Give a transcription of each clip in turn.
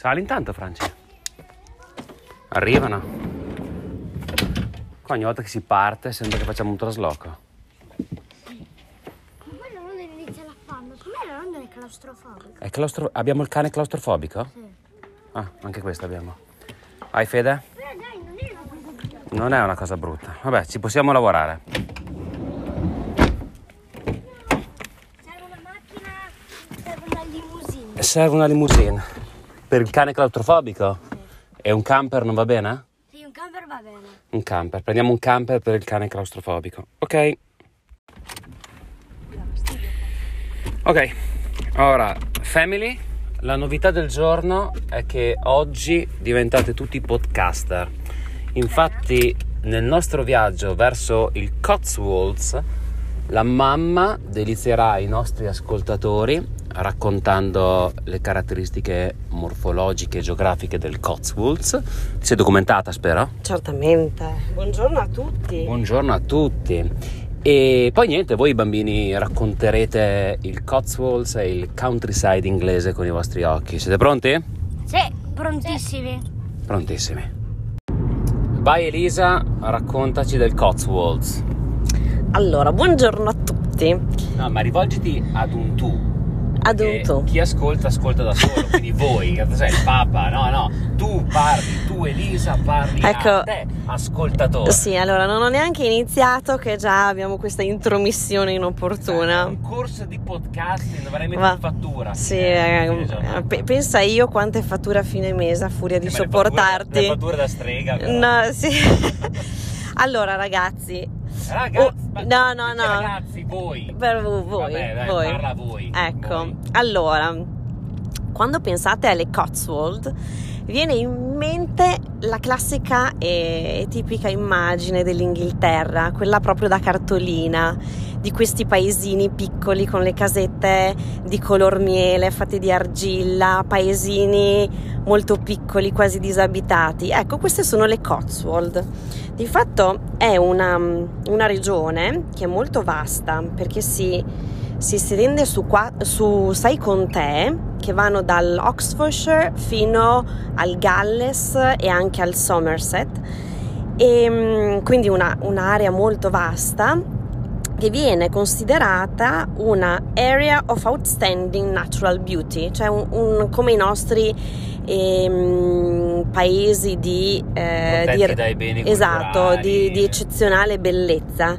Sali intanto, Franci. Arrivano. Qua ogni volta che si parte sembra che facciamo un trasloco. Ma poi la Londra inizia la fame. Com'è la è claustrofobica? È claustro- Abbiamo il cane claustrofobico? Sì. Ah, anche questo abbiamo. Vai Fede? Però dai, non è una cosa brutta. Non è una cosa brutta. Vabbè, ci possiamo lavorare. Serve una macchina, serve una limousine. Serve una limousine. Per il cane claustrofobico? E un camper non va bene? Sì, un camper va bene. Un camper. Prendiamo un camper per il cane claustrofobico. Ok. Ok. Ora, family, la novità del giorno è che oggi diventate tutti podcaster. Infatti, nel nostro viaggio verso il Cotswolds, la mamma delizierà i nostri ascoltatori raccontando le caratteristiche morfologiche e geografiche del Cotswolds. Ti sei documentata, spero? Certamente. Buongiorno a tutti. Buongiorno a tutti. E poi niente, voi bambini racconterete il Cotswolds e il countryside inglese con i vostri occhi. Siete pronti? Sì, prontissimi. Prontissimi. Vai Elisa, raccontaci del Cotswolds. Allora, buongiorno a tutti. No, ma rivolgiti ad un tu. Ad un perché tu. Chi ascolta, ascolta da solo, quindi voi, che sei il papà, no, no, tu parli, tu Elisa parli Ecco. te, ascoltatore. Sì, allora non ho neanche iniziato che già abbiamo questa intromissione inopportuna. un corso di podcasting, dovrei mettere in fattura. Sì, fine- eh, fine giornata. pe- pensa io quante fatture a fine mese a furia di Sì, ma le sopportarti. fatture- Le fatture da strega. però. No, sì. allora, ragazzi, Ragazzi, ma- no, no, no. Ragazzi, voi. per voi, Vabbè, dai, voi. parla voi. Ecco, Voi. allora, quando pensate alle Cotswold, viene in mente la classica e tipica immagine dell'Inghilterra, quella proprio da cartolina, di questi paesini piccoli con le casette di color miele fatte di argilla, paesini molto piccoli, quasi disabitati. Ecco, queste sono le Cotswold. Di fatto è una, una regione che è molto vasta perché si, si estende su, su sei contee che vanno dall'Oxfordshire fino al Galles e anche al Somerset e mm, quindi una- un'area molto vasta che viene considerata una area of outstanding natural beauty, cioè un- un- come i nostri ehm, paesi di, eh, di- dai beni esatto, di, di eccezionale bellezza.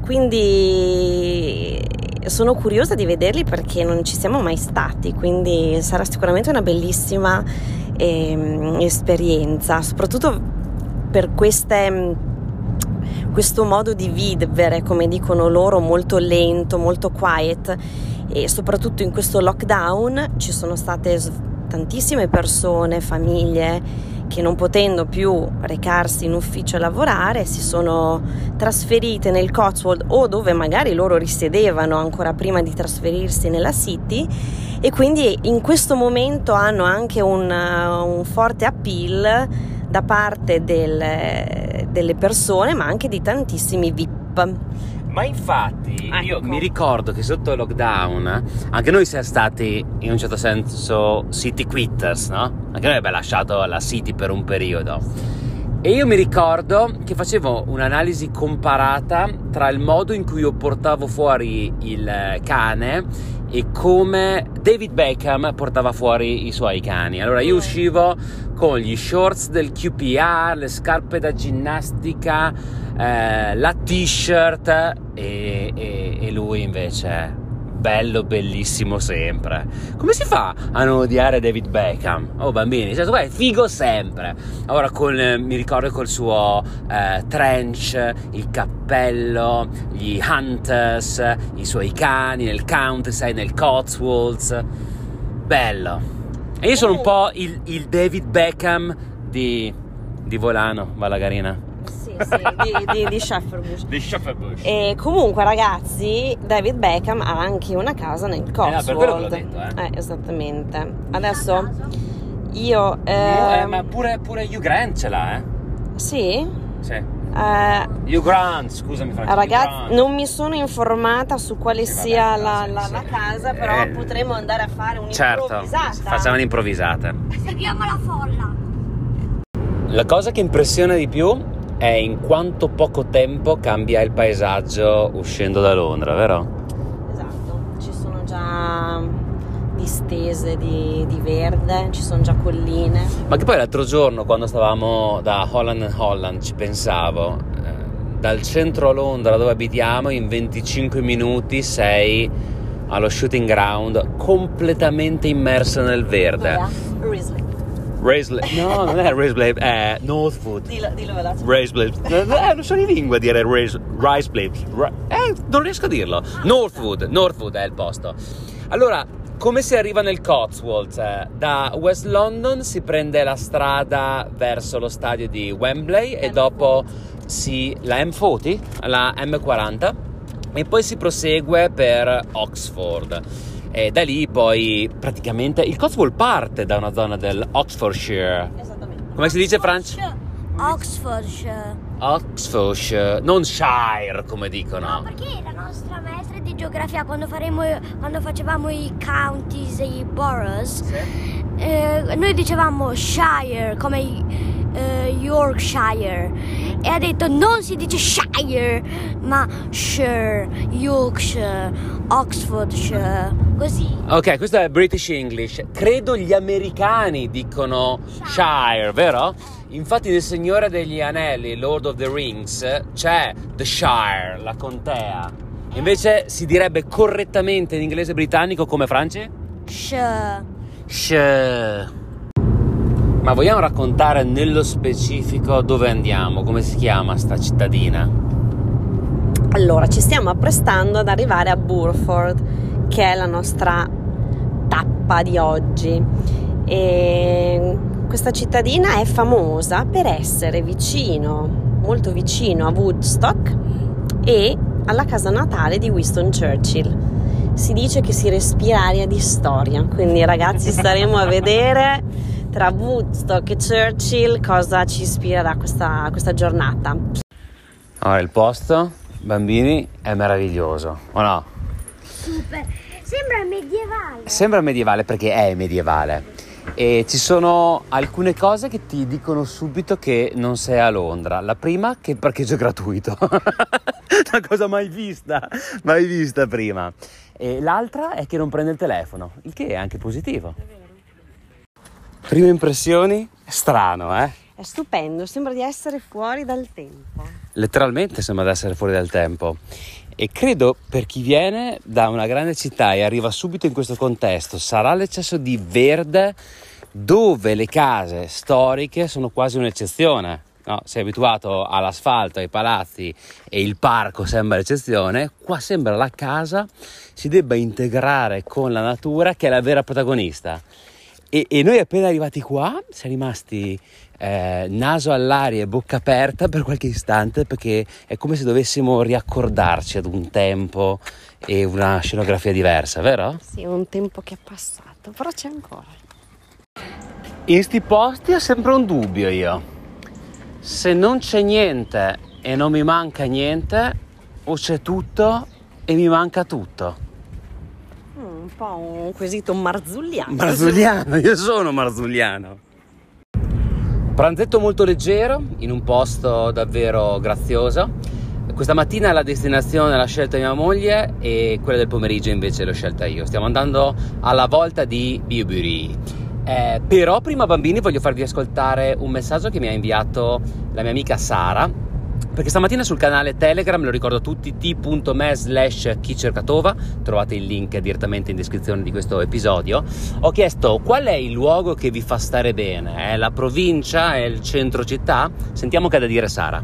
Quindi sono curiosa di vederli perché non ci siamo mai stati, quindi sarà sicuramente una bellissima ehm, esperienza, soprattutto per queste, questo modo di vivere, come dicono loro, molto lento, molto quiet. E soprattutto in questo lockdown ci sono state tantissime persone, famiglie che non potendo più recarsi in ufficio a lavorare si sono trasferite nel Cotswold o dove magari loro risiedevano ancora prima di trasferirsi nella City. E quindi in questo momento hanno anche un, un forte appeal da parte del- delle persone ma anche di tantissimi VIP. Ma infatti io Ecco. mi ricordo che sotto il lockdown anche noi siamo stati in un certo senso city quitters, no? Anche noi abbiamo lasciato la city per un periodo. E io mi ricordo che facevo un'analisi comparata tra il modo in cui io portavo fuori il cane e come David Beckham portava fuori i suoi cani. Allora io uscivo con gli shorts del QPR, le scarpe da ginnastica, eh, la t-shirt e, e- e lui invece bello, bellissimo sempre. Come si fa a non odiare David Beckham? Oh bambini, cioè, è figo sempre. Ora con, eh, mi ricordo col suo eh, trench, il cappello, gli hunters, i suoi cani nel countryside, nel Cotswolds. Bello. E io sono un po' il, il David Beckham di, di Volano, Vallagarina. Sì, sì, di, di, di Shepherdbush. Di Schafferbush. E comunque ragazzi, David Beckham ha anche una casa nel Cotswold. per quello che l'ho detto, eh. esattamente. Adesso io... Eh, ehm, ma pure, pure Hugh Grant ce l'ha, eh? Sì? Sì. Eh, Hugh Grant, scusami Francesco. Hugh ragazzi, non mi sono informata su quale Eh, vabbè, sia però, la, sì, la- sì. la casa, però Eh, potremmo andare a fare Certo, un'improvvisata. facciamo un'improvvisata. Seguiamo la folla. La cosa che impressiona di più è in quanto poco tempo cambia il paesaggio uscendo da Londra, vero? Esatto, ci sono già distese di, di verde, ci sono già colline. Ma che poi l'altro giorno quando stavamo da Holland and Holland ci pensavo, eh, dal centro a Londra dove abitiamo in 25 minuti sei allo shooting ground completamente immerso nel verde. Dov'è? Risley. Raisley, no non è Raisley, è Northwood. Dillo, dillo veloce. Raisley, eh, non sono in lingua a dire Rais- Raisley, Ra- eh, non riesco a dirlo. Northwood, Northwood è il posto. Allora, come si arriva nel Cotswolds? Eh, Da West London si prende la strada verso lo stadio di Wembley e dopo si, la M40, la M40 e poi si prosegue per Oxford. E da lì poi praticamente il Cotswold parte da una zona del Oxfordshire. Esattamente. Come si dice Francia? Oxfordshire. Oxfordshire, non Shire come dicono. No, perché la nostra maestra di geografia quando, faremo, quando facevamo i counties e i boroughs, eh, noi dicevamo Shire come eh, Yorkshire e ha detto non si dice Shire ma Shire, Yorkshire, Oxfordshire, così. Ok, questo è British English. Credo gli americani dicono Shire, vero? Infatti nel Signore degli Anelli, Lord of the Rings, c'è The Shire, la contea. Invece si direbbe correttamente in inglese britannico come Franci? Shire. Shire. Ma vogliamo raccontare nello specifico dove andiamo? Come si chiama sta cittadina? Allora, ci stiamo apprestando ad arrivare a Burford, che è la nostra tappa di oggi. E questa cittadina è famosa per essere vicino, molto vicino a Woodstock e alla casa natale di Winston Churchill. Si dice che si respira aria di storia, quindi ragazzi staremo a vedere tra Woodstock e Churchill cosa ci ispirerà questa, questa giornata. Allora, il posto, bambini, è meraviglioso, o no? Super. Sembra medievale. Sembra medievale perché è medievale e ci sono alcune cose che ti dicono subito che non sei a Londra. La prima che il parcheggio è gratuito, una cosa mai vista, mai vista prima. E l'altra è che non prende il telefono, il che è anche positivo. Prime impressioni? Strano, eh? È stupendo, sembra di essere fuori dal tempo. letteralmente sembra di essere fuori dal tempo. E credo per chi viene da una grande città e arriva subito in questo contesto, sarà l'eccesso di verde dove le case storiche sono quasi un'eccezione. No, sei abituato all'asfalto, ai palazzi e il parco sembra l'eccezione, qua sembra la casa si debba integrare con la natura che è la vera protagonista. E, e noi appena arrivati qua siamo rimasti eh, naso all'aria e bocca aperta per qualche istante perché è come se dovessimo riaccordarci ad un tempo e una scenografia diversa, vero? Sì, un tempo che è passato, però c'è ancora. In sti posti ho sempre un dubbio io. Se non c'è niente e non mi manca niente, o c'è tutto e mi manca tutto. Mm, un po' un quesito marzulliano. Marzulliano, io sono marzulliano. Pranzetto molto leggero, in un posto davvero grazioso. Questa mattina la destinazione l'ha scelta mia moglie e quella del pomeriggio invece l'ho scelta io. Stiamo andando alla volta di Bewbury. Eh, però prima bambini voglio farvi ascoltare un messaggio che mi ha inviato la mia amica Sara perché stamattina sul canale Telegram, lo ricordo a tutti, t.me slash chicercatova, trovate il link direttamente in descrizione di questo episodio, ho chiesto qual è il luogo che vi fa stare bene, è la provincia, è il centro città? Sentiamo che ha da dire Sara.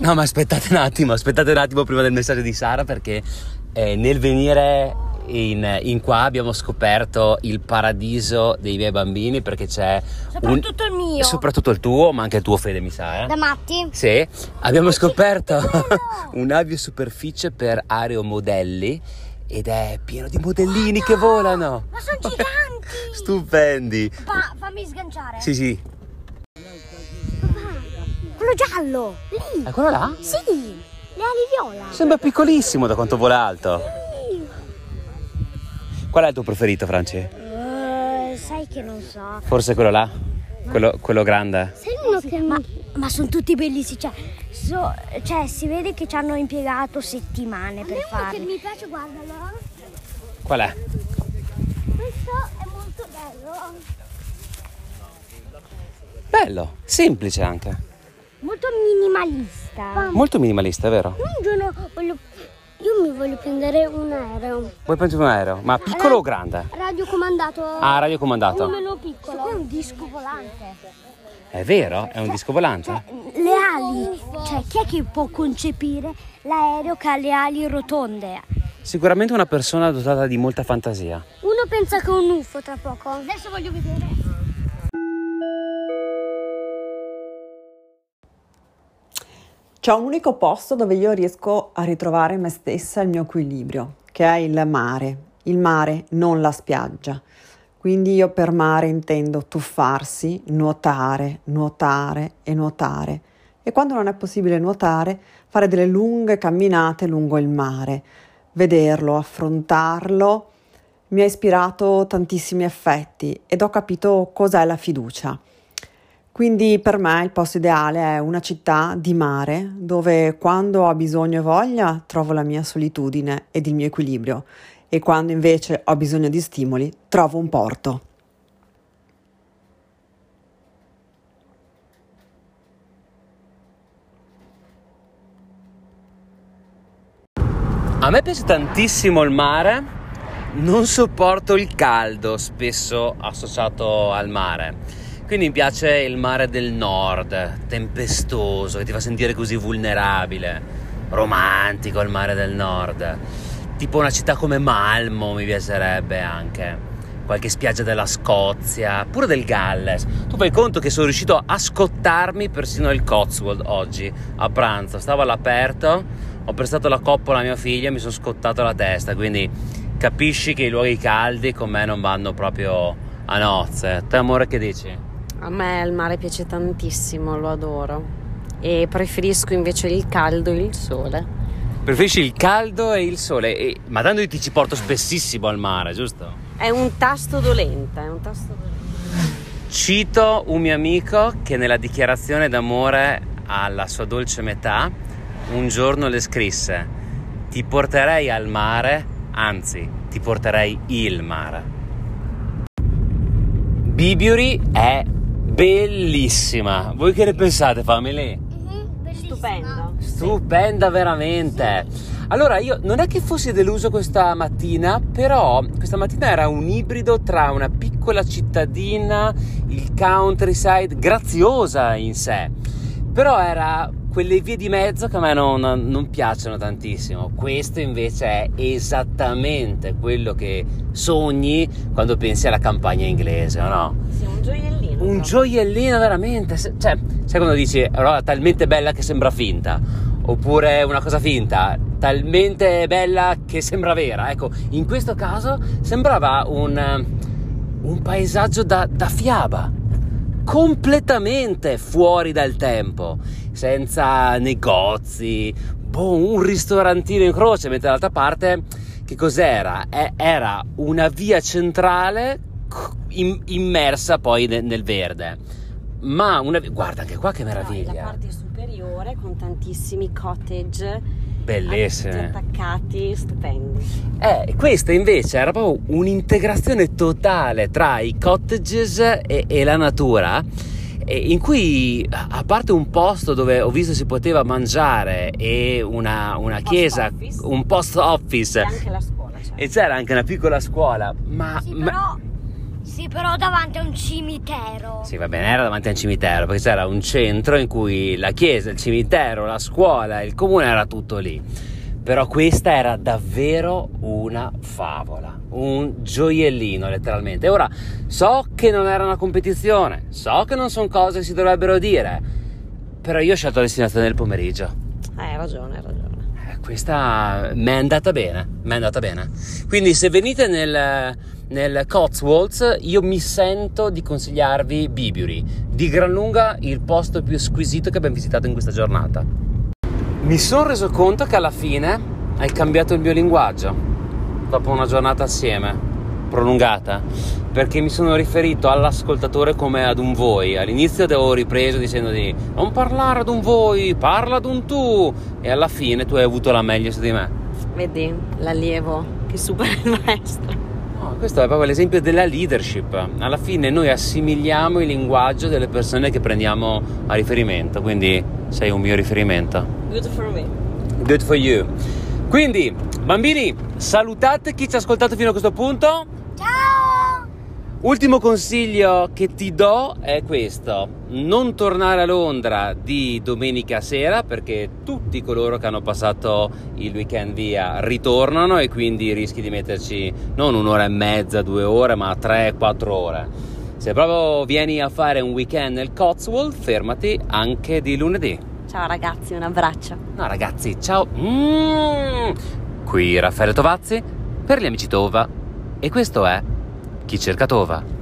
No ma aspettate un attimo, aspettate un attimo prima del messaggio di Sara perché eh, nel venire in, in qua abbiamo scoperto il paradiso dei miei bambini perché c'è Soprattutto il mio. soprattutto il tuo, ma anche il tuo Fede mi sa, eh? Da matti? Sì, abbiamo scoperto un'aviosuperficie per aeromodelli ed è pieno di modellini che volano. Ma sono giganti! Stupendi. Pa, fammi sganciare. Sì, sì. Quello giallo, lì. È quello là? Sì, le ali viola. Sembra piccolissimo da quanto vola alto. Qual è il tuo preferito, Franci? Eh, sai che non so. Forse quello là? Quello, quello grande? Sai uno che ma, ma sono tutti bellissimi, cioè, so- cioè, si vede che ci hanno impiegato settimane per farli. che mi piace, guardalo. Qual è? Questo è molto bello. Bello, semplice anche. Molto minimalista. Molto minimalista, vero? Un giorno voglio, io mi voglio prendere un aereo. Vuoi prendere un aereo? Ma piccolo o grande? Radiocomandato. Ah, radiocomandato. Numero piccolo. È un disco volante. È vero? È un disco volante? Le ali, cioè chi è che può concepire l'aereo che ha le ali rotonde? Sicuramente una persona dotata di molta fantasia. Uno pensa che è un UFO tra poco. Adesso voglio vedere. C'è un unico posto dove io riesco a ritrovare me stessa e il mio equilibrio, che è il mare. Il mare, non la spiaggia. Quindi io per mare intendo tuffarsi, nuotare, nuotare e nuotare. E quando non è possibile nuotare, fare delle lunghe camminate lungo il mare, vederlo, affrontarlo. Mi ha ispirato tantissimi effetti ed ho capito cos'è la fiducia. Quindi per me il posto ideale è una città di mare dove quando ho bisogno e voglia trovo la mia solitudine ed il mio equilibrio e quando invece ho bisogno di stimoli trovo un porto. A me piace tantissimo il mare, non sopporto il caldo, spesso associato al mare. Quindi mi piace il mare del nord, tempestoso, che ti fa sentire così vulnerabile, romantico il mare del nord. Tipo una città come Malmo mi piacerebbe anche. Qualche spiaggia della Scozia, pure del Galles. Tu fai conto che sono riuscito a scottarmi persino il Cotswold oggi a pranzo. Stavo all'aperto, ho prestato la coppola a mia figlia e mi sono scottato la testa. Quindi capisci che i luoghi caldi con me non vanno proprio a nozze. Te, amore, che dici? A me il mare piace tantissimo, lo adoro. E preferisco invece il caldo e il sole. Preferisci il caldo e il sole, e, ma tanto io ti ci porto spessissimo al mare, giusto? È un tasto dolente, è un tasto dolente. Cito un mio amico che nella dichiarazione d'amore alla sua dolce metà un giorno le scrisse: Ti porterei al mare, anzi, ti porterei il mare. Bibiuri è bellissima. Voi che ne pensate, family? Stupendo. Stupenda veramente. Allora, io non è che fossi deluso questa mattina, però questa mattina era un ibrido tra una piccola cittadina, il countryside, graziosa in sé. Però era quelle vie di mezzo che a me non, non piacciono tantissimo. Questo invece è esattamente quello che sogni quando pensi alla campagna inglese, o no? Sì, un gioiellino. Un gioiellino veramente, se- cioè, sai quando dici roba talmente bella che sembra finta, oppure una cosa finta, talmente bella che sembra vera. Ecco, in questo caso sembrava un, un paesaggio da, da fiaba, completamente fuori dal tempo, senza negozi, boh, un ristorantino in croce, mentre dall'altra parte che cos'era? Eh, era una via centrale immersa poi ne- nel verde. Ma una guarda anche qua che Poi La meraviglia. parte superiore con tantissimi cottage Bellissime. tutti attaccati, stupendi. Eh, questa invece era proprio un'integrazione totale tra i cottages e, e la natura, e in cui, a parte un posto dove ho visto si poteva mangiare e una, una chiesa, office. un post office, E anche la scuola, cioè. e c'era anche una piccola scuola, ma... Sì, ma- però, sì, però davanti a un cimitero. Sì, va bene, era davanti a un cimitero, perché c'era un centro in cui la chiesa, il cimitero, la scuola, il comune era tutto lì. Però questa era davvero una favola, un gioiellino letteralmente. Ora, so che non era una competizione, so che non sono cose che si dovrebbero dire, però io ho scelto la destinazione del pomeriggio. Eh, hai ragione, hai ragione. Eh, Questa mi è andata bene, mi è andata bene. Quindi se venite nel, nel Cotswolds, io mi sento di consigliarvi Bibury, di gran lunga il posto più squisito che abbiamo visitato in questa giornata. Mi sono reso conto che alla fine hai cambiato il mio linguaggio dopo una giornata assieme prolungata perché mi sono riferito all'ascoltatore come ad un voi. All'inizio avevo ripreso dicendo di non parlare ad un voi, parla ad un tu e alla fine tu hai avuto la meglio su di me. Vedi l'allievo che supera il maestro. Questo è proprio l'esempio della leadership. Alla fine noi assimiliamo il linguaggio delle persone che prendiamo a riferimento, quindi sei un mio riferimento. Good for me. Good for you. Quindi, bambini, salutate chi ci ha ascoltato fino a questo punto. Ciao! Ultimo consiglio che ti do è questo: non tornare a Londra di domenica sera perché tutti coloro che hanno passato il weekend via ritornano e quindi rischi di metterci non un'ora e mezza, due ore, ma tre, quattro ore. Se proprio vieni a fare un weekend nel Cotswold, fermati anche di lunedì. Ciao ragazzi, un abbraccio. No ragazzi, ciao! Mm. Qui Raffaele Tovazzi per gli amici Tova e questo è Chi cerca Tova.